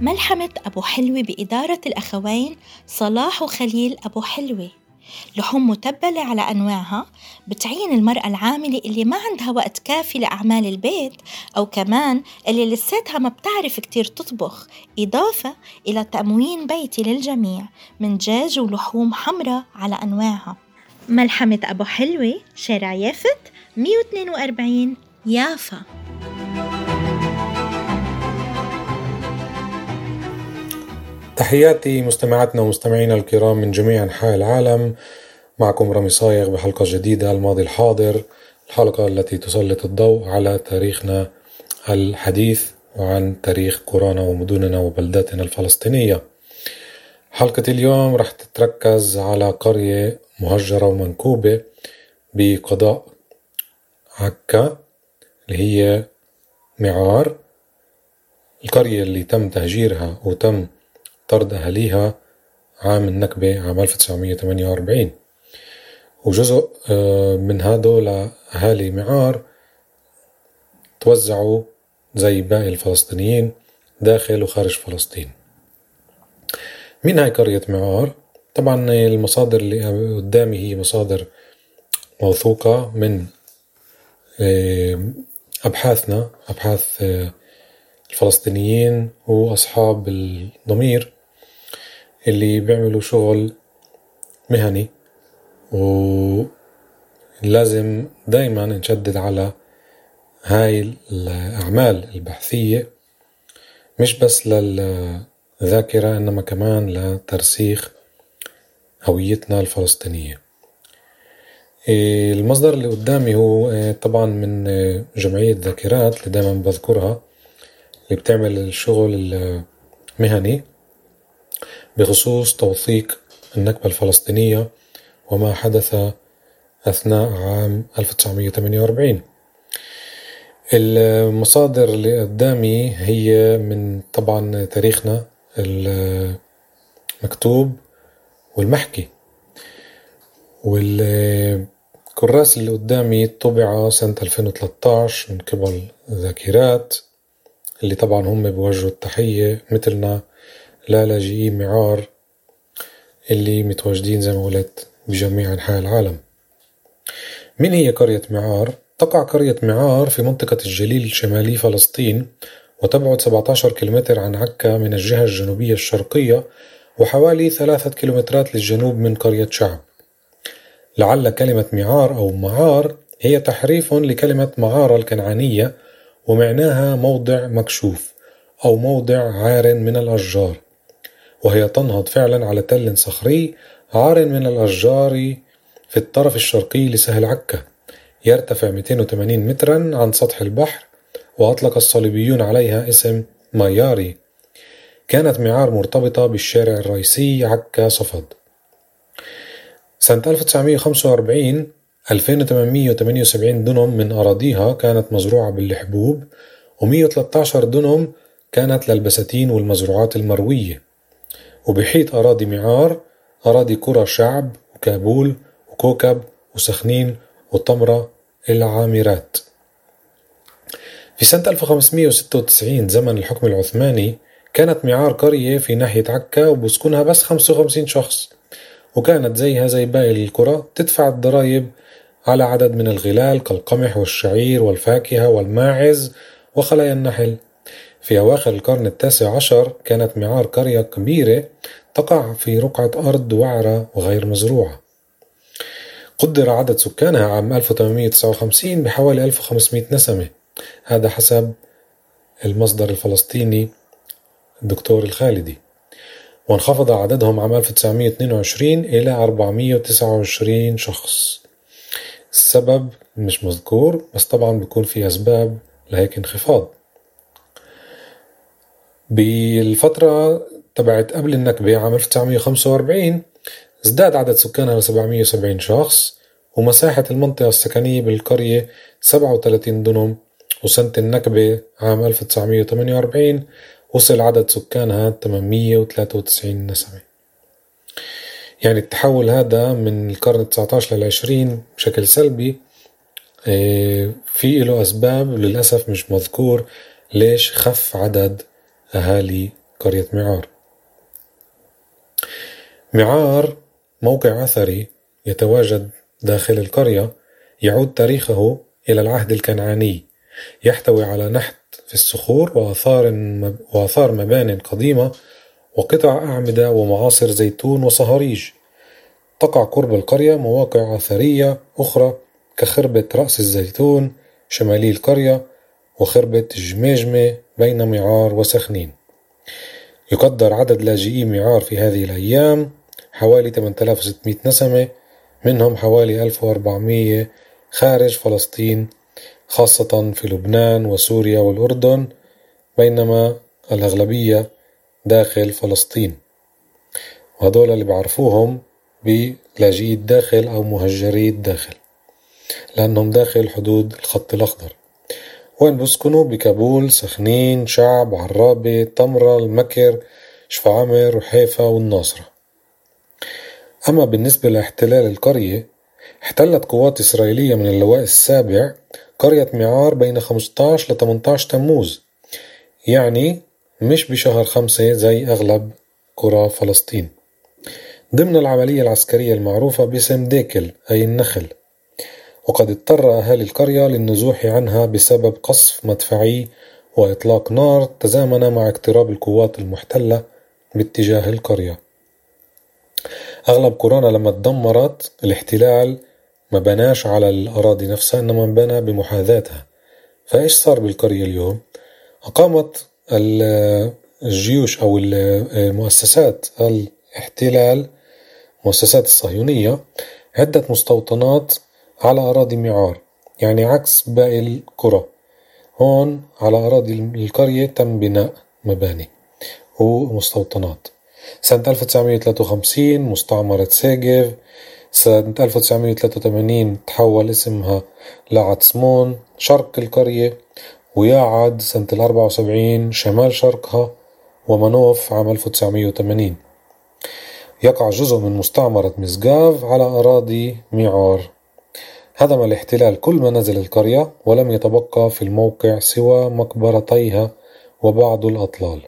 ملحمة أبو حلوة بإدارة الأخوين صلاح وخليل أبو حلوة. لحوم متبلة على أنواعها بتعين المرأة العاملة اللي ما عندها وقت كافي لأعمال البيت أو كمان اللي لساتها ما بتعرف كتير تطبخ إضافة إلى تموين بيتي للجميع من دجاج ولحوم حمراء على أنواعها. ملحمة أبو حلوة شارع يافت 142 يافا. تحياتي مستمعاتنا ومستمعينا الكرام من جميع أنحاء العالم. معكم رامي صايغ بحلقة جديدة الماضي الحاضر الحلقة التي تسلط الضوء على تاريخنا الحديث وعن تاريخ قرانا ومدننا وبلداتنا الفلسطينية. حلقة اليوم رح تتركز على قرية مهجرة ومنكوبة بقضاء عكا اللي هي معار. القرية اللي تم تهجيرها وتم طرد أهاليها عام النكبة عام 1948 وجزء آه، من هدول أهالي معار توزعوا زي باقي الفلسطينيين داخل وخارج فلسطين. مين هاي قرية معار؟ طبعا المصادر اللي قدامي هي مصادر موثوقة من آه، أبحاثنا أبحاث آه، الفلسطينيين وأصحاب الضمير. اللي بيعملوا شغل مهني ولازم دايما نشدد على هاي الأعمال البحثية مش بس للذاكرة إنما كمان لترسيخ هويتنا الفلسطينية. المصدر اللي قدامي هو طبعا من جمعية ذاكرات اللي دايما بذكرها اللي بتعمل الشغل المهني. بخصوص توثيق النكبة الفلسطينية وما حدث أثناء عام 1948 المصادر اللي قدامي هي من طبعا تاريخنا المكتوب والمحكي. والكراس اللي قدامي طبع سنة 2013 من قبل ذاكرات اللي طبعا هم بوجهوا التحية مثلنا لاجئي معار اللي متواجدين زي ما قلت بجميع أنحاء العالم. من هي قرية معار؟ تقع قرية معار في منطقة الجليل الشمالي فلسطين وتبعد 17 كيلومتر عن عكا من الجهة الجنوبية الشرقية وحوالي ثلاثة كيلومترات للجنوب من قرية شعب. لعل كلمة معار أو معار هي تحريف لكلمة معارة الكنعانية ومعناها موضع مكشوف أو موضع عار من الأشجار. وهي تنهض فعلا على تل صخري عار من الأشجار في الطرف الشرقي لسهل عكا. يرتفع 280 مترا عن سطح البحر وأطلق الصليبيون عليها اسم ماياري كانت معار مرتبطة بالشارع الرئيسي عكا صفد. سنة 1945 2878 دنم من أراضيها كانت مزروعة بالحبوب و113 دنم كانت للبساتين والمزروعات المروية. وبحيط أراضي معار أراضي قرى شعب وكابول وكوكب وسخنين وطمرة العامرات. في سنة 1596 زمن الحكم العثماني كانت معار قرية في ناحية عكا وبسكنها بس 55 شخص. وكانت زيها زي باقي القرى تدفع الضرائب على عدد من الغلال كالقمح والشعير والفاكهة والماعز وخلايا النحل. في أواخر القرن التاسع عشر كانت معار قرية كبيرة تقع في رقعة أرض وعرة وغير مزروعة. قدر عدد سكانها عام 1859 بحوالي 1500 نسمة. هذا حسب المصدر الفلسطيني الدكتور الخالدي. وانخفض عددهم عام 1922 إلى 429 شخص. السبب مش مذكور بس طبعا بيكون في أسباب لهيك انخفاض. بالفترة تبعت قبل النكبة عام 1945 ازداد عدد سكانها ل 770 شخص ومساحة المنطقة السكنية بالقرية 37 دنم وسنة النكبة عام 1948 وصل عدد سكانها 893 نسمة. يعني التحول هذا من القرن التسعتاش للعشرين بشكل سلبي آه، في له أسباب للأسف مش مذكور ليش خف عدد أهالي قرية معار. معار موقع أثري يتواجد داخل القرية يعود تاريخه إلى العهد الكنعاني. يحتوي على نحت في الصخور وآثار وآثار مبان قديمة وقطع أعمدة ومعاصر زيتون وصهاريج. تقع قرب القرية مواقع أثرية أخرى كخربة رأس الزيتون شمالي القرية وخربة جميجمة بين معار وسخنين. يقدر عدد لاجئي معار في هذه الأيام حوالي 8600 نسمة منهم حوالي 1400 خارج فلسطين خاصة في لبنان وسوريا والأردن بينما الأغلبية داخل فلسطين. وهدول اللي بعرفوهم بلاجئي الداخل أو مهجري الداخل لأنهم داخل حدود الخط الأخضر. وين بسكنوا؟ بكابول سخنين شعب عرابة تمرة المكر شفعمر وحيفا والناصرة. أما بالنسبة لاحتلال القرية احتلت قوات إسرائيلية من اللواء السابع قرية معار بين 15 ل 18 تموز. يعني مش بشهر خمسة زي أغلب قرى فلسطين. ضمن العملية العسكرية المعروفة باسم ديكل أي النخل. وقد اضطر أهالي القرية للنزوح عنها بسبب قصف مدفعي وإطلاق نار تزامن مع اقتراب القوات المحتلة باتجاه القرية أغلب قرانا لما تدمرت الاحتلال ما بناش على الأراضي نفسها إنما بنى بمحاذاتها فإيش صار بالقرية اليوم؟ أقامت الجيوش أو المؤسسات الاحتلال المؤسسات الصهيونية عدة مستوطنات على أراضي معار يعني عكس باقي القرى. هون على أراضي القرية تم بناء مباني ومستوطنات. سنة 1953 مستعمرة سيجيف سنة 1983 تحول اسمها لعتسمون شرق القرية وياعد سنة الأربعة وسبعين شمال شرقها ومنوف عام 1980 يقع جزء من مستعمرة مسقاف على أراضي ميعار هدم الاحتلال كل منازل القرية ولم يتبقى في الموقع سوى مقبرتيها وبعض الأطلال.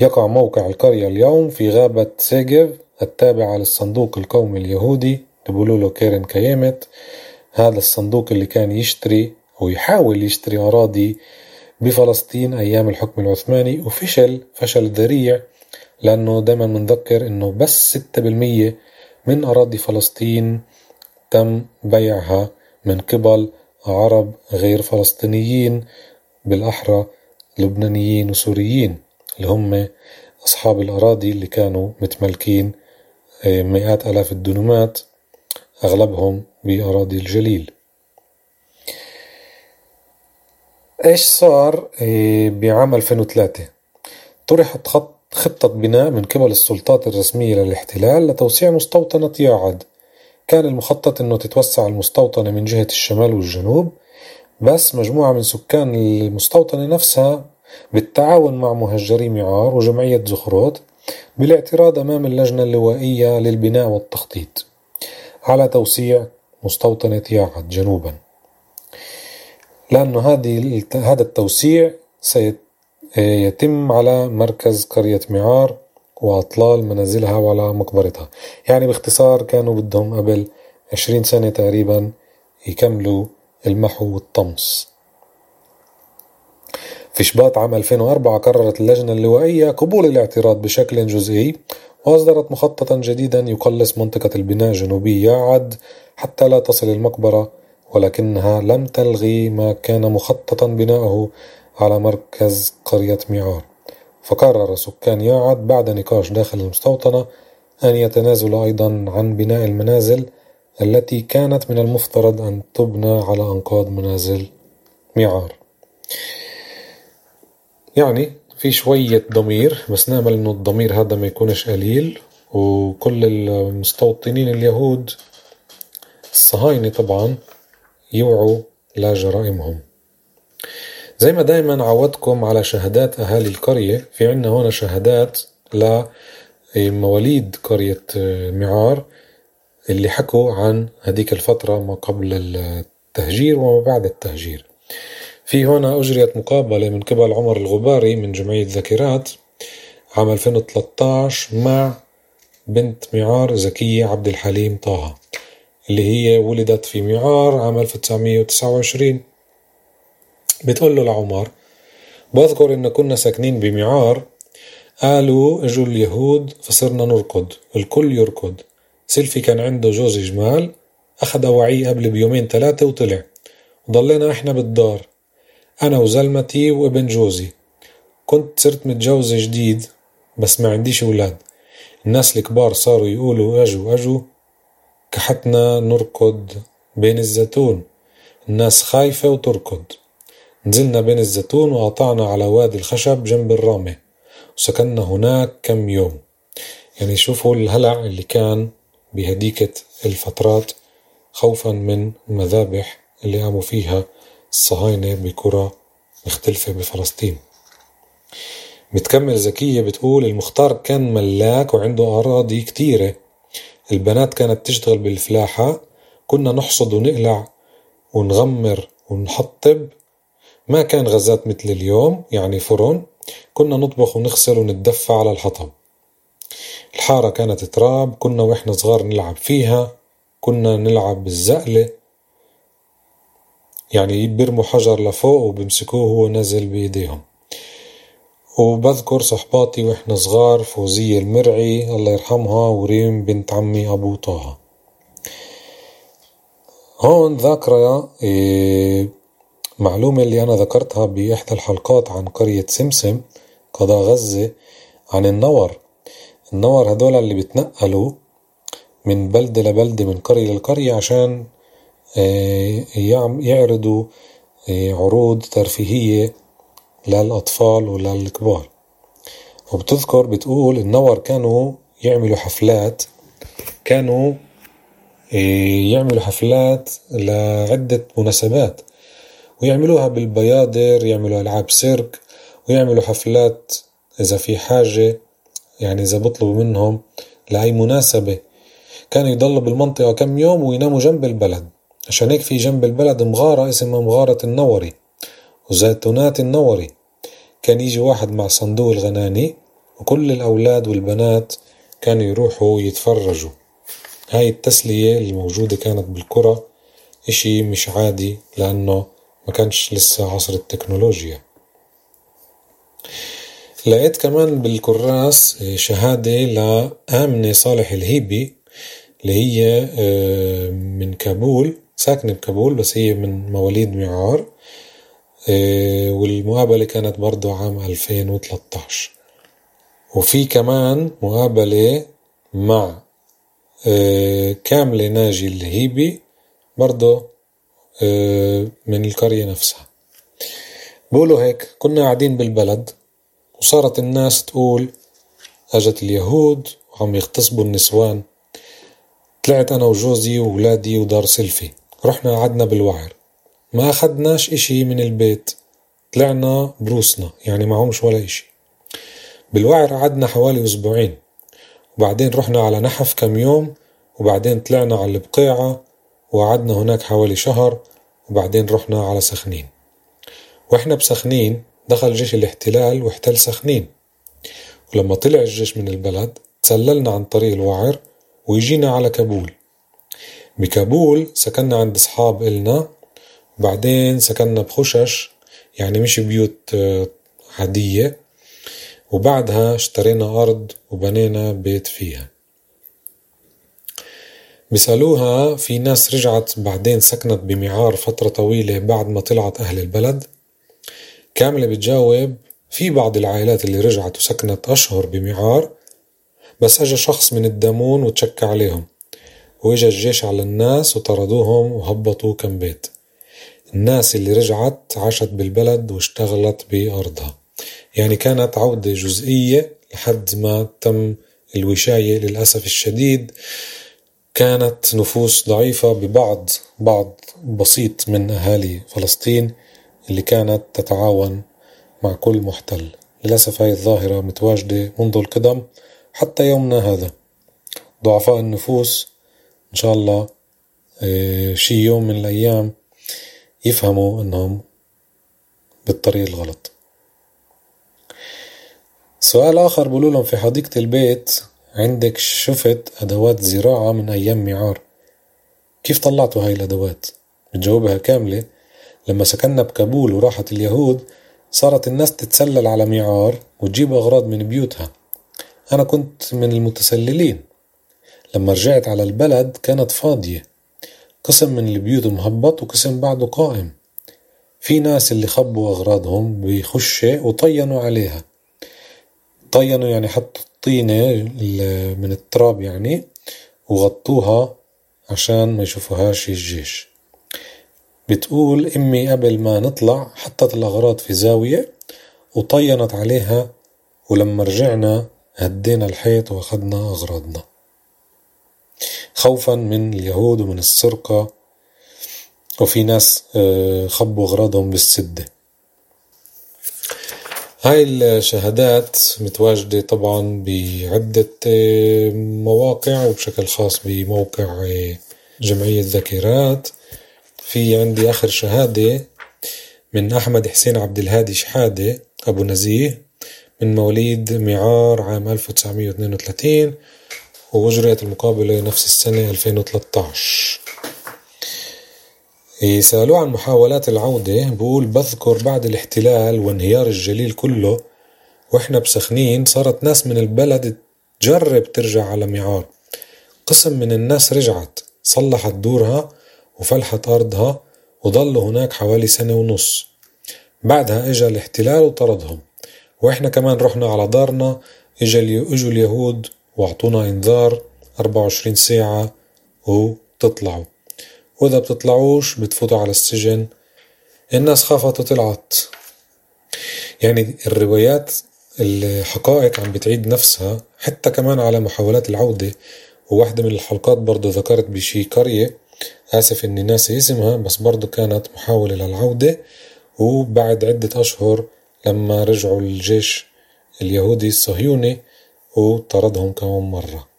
يقع موقع القرية اليوم في غابة سيجيف التابعة للصندوق القومي اليهودي بيقولوا كيرن كيامت هذا الصندوق اللي كان يشتري أو يحاول يشتري أراضي بفلسطين أيام الحكم العثماني وفشل فشل ذريع لأنه دايما بنذكر إنه بس ستة بالمية من أراضي فلسطين تم بيعها من قبل عرب غير فلسطينيين بالأحرى لبنانيين وسوريين اللي هم أصحاب الأراضي اللي كانوا متملكين آه، مئات آلاف الدنومات أغلبهم بأراضي الجليل. إيش صار آه، بعام 2003 طرحت خط خطة بناء من قبل السلطات الرسمية للاحتلال لتوسيع مستوطنة ياعد. كان المخطط أنه تتوسع المستوطنة من جهة الشمال والجنوب بس مجموعة من سكان المستوطنة نفسها بالتعاون مع مهجري معار وجمعية زخروت بالاعتراض أمام اللجنة اللوائية للبناء والتخطيط على توسيع مستوطنة ياعد جنوبا. لأنه هذه هذا التوسيع سيتم على مركز قرية معار وأطلال منازلها وعلى مقبرتها. يعني باختصار كانوا بدهم قبل عشرين سنة تقريبا يكملوا المحو والطمس. في شباط عام 2004 قررت اللجنة اللوائية قبول الاعتراض بشكل جزئي وأصدرت مخططا جديدا يقلص منطقة البناء جنوبي يعد حتى لا تصل المقبرة ولكنها لم تلغي ما كان مخططا بناؤه على مركز قرية ميعار فقرر سكان يعد بعد نقاش داخل المستوطنة أن يتنازلوا أيضا عن بناء المنازل التي كانت من المفترض أن تبنى على أنقاض منازل ميعار يعني في شوية ضمير بس نأمل إنه الضمير هذا ما يكونش قليل وكل المستوطنين اليهود الصهاينة طبعا يوعوا لجرائمهم زي ما دايما عودتكم على شهادات أهالي القرية في عنا هنا شهادات لمواليد قرية معار اللي حكوا عن هذيك الفترة ما قبل التهجير وما بعد التهجير. في هنا أجريت مقابلة من قبل عمر الغباري من جمعية ذاكرات عام 2013 مع بنت معار زكية عبد الحليم طه اللي هي ولدت في معار عام 1929 بتقول له لعمر بذكر إن كنا ساكنين بمعار قالوا إجوا اليهود فصرنا نركض الكل يركض. سيلفي كان عنده جوز جمال أخد أواعيه قبل بيومين ثلاثة وطلع. وضلينا إحنا بالدار أنا وزلمتي وابن جوزي. كنت صرت متجوزة جديد بس ما عنديش أولاد. الناس الكبار صاروا يقولوا أجوا أجوا كحتنا نركض بين الزيتون. الناس خايفة وتركض. نزلنا بين الزيتون وقطعنا على وادي الخشب جنب الرامة وسكننا هناك كم يوم. يعني شوفوا الهلع اللي كان بهديكة الفترات خوفا من المذابح اللي قاموا فيها الصهاينة بقرى مختلفة بفلسطين. بتكمل زكية بتقول المختار كان ملاك وعنده أراضي كتيرة. البنات كانت تشتغل بالفلاحة. كنا نحصد ونقلع ونغمر ونحطب. ما كان غازات مثل اليوم يعني فرن كنا نطبخ ونغسل ونتدفى على الحطب. الحارة كانت تراب كنا وإحنا صغار نلعب فيها كنا نلعب بالزقلة. يعني بيرموا حجر لفوق وبمسكوه وهو نازل بإيديهم. وبذكر صحباتي وإحنا صغار فوزية المرعي الله يرحمها وريم بنت عمي أبو طه. هون ذاكرة إيه معلومة اللي أنا ذكرتها بإحدى الحلقات عن قرية سمسم قضاء غزة عن النور النور هدول اللي بتنقلوا من بلدة لبلدة من قرية لقرية عشان يعرضوا عروض ترفيهية للأطفال وللكبار. وبتذكر بتقول النور كانوا يعملوا حفلات كانوا يعملوا حفلات لعدة مناسبات. ويعملوها بالبيادر يعملوا ألعاب سيرك ويعملوا حفلات إذا في حاجة يعني إذا بطلبوا منهم لأي مناسبة. كانوا يضلوا بالمنطقة كم يوم ويناموا جنب البلد. عشان هيك في جنب البلد مغارة اسمها مغارة النوري وزيتونات النوري. كان يجي واحد مع صندوق الغناني وكل الأولاد والبنات كانوا يروحوا يتفرجوا. هاي التسلية الموجودة كانت بالقرى إشي مش عادي لأنه ما كانش لسه عصر التكنولوجيا. لقيت كمان بالكراس شهادة لآمنة صالح الهيبي اللي هي من كابول ساكنة بكابول بس هي من مواليد معار والمقابلة كانت برضو عام 2013 وفي كمان مقابلة مع كاملة ناجي الهيبي برضو من القرية نفسها. بقولوا هيك كنا قاعدين بالبلد وصارت الناس تقول أجت اليهود وعم يغتصبوا النسوان. طلعت أنا وجوزي وولادي ودار سيلفي. رحنا قعدنا بالوعر. ما أخدناش إشي من البيت. طلعنا بروسنا يعني معهمش ولا إشي. بالوعر قعدنا حوالي أسبوعين. وبعدين رحنا على نحف كم يوم وبعدين طلعنا على البقيعة وقعدنا هناك حوالي شهر وبعدين رحنا على سخنين. وإحنا بسخنين دخل جيش الاحتلال واحتل سخنين. ولما طلع الجيش من البلد تسللنا عن طريق الوعر ويجينا على كابول. بكابول سكننا عند أصحاب إلنا وبعدين سكننا بخشش يعني مش بيوت عادية. وبعدها اشترينا أرض وبنينا بيت فيها. بيسألوها في ناس رجعت بعدين سكنت بمعار فترة طويلة بعد ما طلعت أهل البلد. كاملة بتجاوب في بعض العائلات اللي رجعت وسكنت أشهر بمعار بس أجا شخص من الدامون وتشكى عليهم. وإجا الجيش على الناس وطردوهم وهبطوا كم بيت. الناس اللي رجعت عاشت بالبلد واشتغلت بأرضها. يعني كانت عودة جزئية لحد ما تم الوشاية للأسف الشديد. كانت نفوس ضعيفة ببعض بعض بسيط من أهالي فلسطين اللي كانت تتعاون مع كل محتل. للأسف هاي الظاهرة متواجدة منذ القدم حتى يومنا هذا. ضعفاء النفوس إن شاء الله آه، شي يوم من الأيام يفهموا إنهم بالطريق الغلط. سؤال آخر بقولوا في حديقة البيت عندك شفت أدوات زراعة من أيام معار. كيف طلعتوا هاي الأدوات؟ بتجاوبها كاملة. لما سكننا بكابول وراحت اليهود صارت الناس تتسلل على معار وتجيب أغراض من بيوتها. أنا كنت من المتسللين. لما رجعت على البلد كانت فاضية. قسم من البيوت مهبط وقسم بعده قائم. في ناس اللي خبوا أغراضهم بخشة وطينوا عليها. طينوا يعني حطوا الطينة من التراب يعني وغطوها عشان ما يشوفوهاش الجيش. بتقول أمي قبل ما نطلع حطت الأغراض في زاوية وطينت عليها ولما رجعنا هدينا الحيط وأخدنا أغراضنا. خوفا من اليهود ومن السرقة وفي ناس آه، خبوا أغراضهم بالسدة هاي الشهادات متواجدة طبعا بعدة مواقع وبشكل خاص بموقع آه، جمعية ذاكرات في عندي آخر شهادة من أحمد حسين عبد الهادي شحادة أبو نزيه من مواليد معار عام 1932 وأجريت المقابلة نفس السنة 2013 سألوه عن محاولات العودة بقول بذكر بعد الاحتلال وانهيار الجليل كله وإحنا بسخنين صارت ناس من البلد تجرب ترجع على معار قسم من الناس رجعت صلحت دورها وفلحت أرضها وظلوا هناك حوالي سنة ونص. بعدها إجا الاحتلال وطردهم. وإحنا كمان رحنا على دارنا إجا إجوا اليهود وأعطونا إنذار 24 ساعة وتطلعوا. وإذا بتطلعوش بتفوتوا على السجن الناس خافت وطلعت. يعني الروايات الحقائق عم بتعيد نفسها حتى كمان على محاولات العودة. وواحدة من الحلقات برضو ذكرت بشي قرية آسف إني ناسي اسمها بس برضو كانت محاولة للعودة. وبعد عدة أشهر لما رجعوا الجيش اليهودي الصهيوني وطردهم كمان مرة.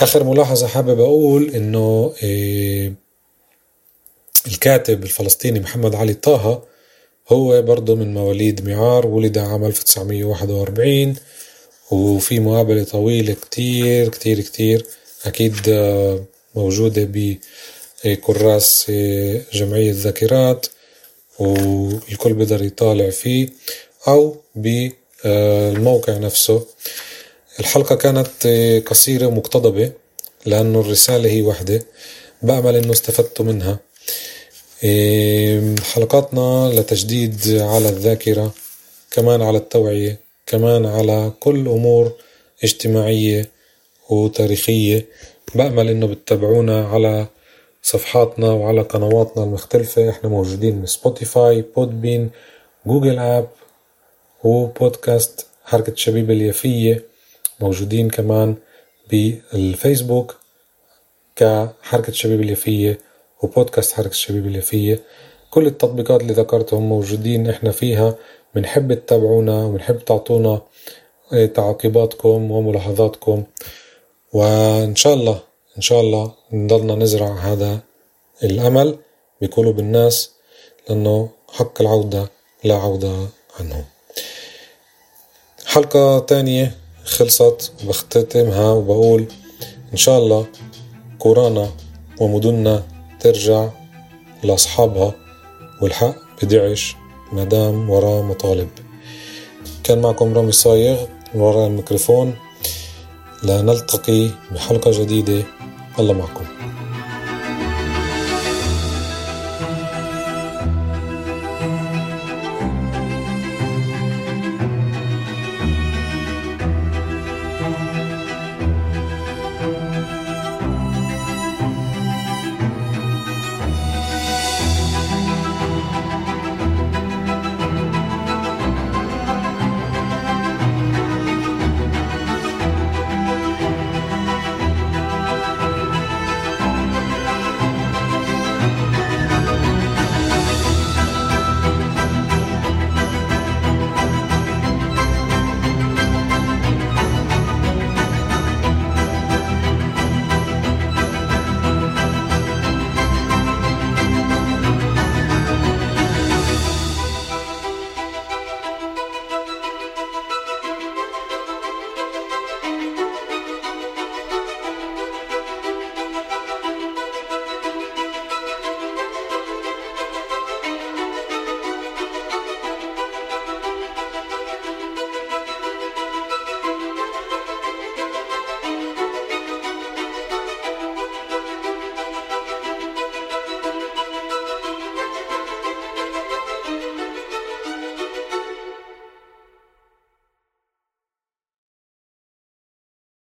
آخر ملاحظة حابب أقول إنه إيه الكاتب الفلسطيني محمد علي طه هو برضه من مواليد معار ولد عام 1941 وفي مقابلة طويلة كتير كتير كتير أكيد موجودة بكراس جمعية ذاكرات والكل بيقدر يطالع فيه أو بالموقع نفسه. الحلقة كانت قصيرة ومقتضبة لأنه الرسالة هي واحدة بأمل أنه استفدتوا منها. حلقاتنا لتجديد على الذاكرة كمان على التوعية كمان على كل أمور اجتماعية وتاريخية. بأمل إنه بتتابعونا على صفحاتنا وعلى قنواتنا المختلفة. إحنا موجودين ب Spotify Podbean Google App وبودكاست حركة الشبيبة اليافية. موجودين كمان بالفيسبوك كحركة الشبيبة اليافية وبودكاست حركة الشبيبة اليافية كل التطبيقات اللي ذكرتهم موجودين إحنا فيها. بنحب تتابعونا وبنحب تعطونا آه، تعقيباتكم وملاحظاتكم. وإن شاء الله إن شاء الله نضلنا نزرع هذا الأمل بقلوب الناس لأنه حق العودة لا عودة عنهم. حلقة تانية. خلصت بختتمها وبقول إن شاء الله قرانا ومدننا ترجع لأصحابها والحق بدعش مدام وراه مطالب. كان معكم رامي صايغ من وراء الميكروفون. لنلتقي بحلقة جديدة. الله معكم.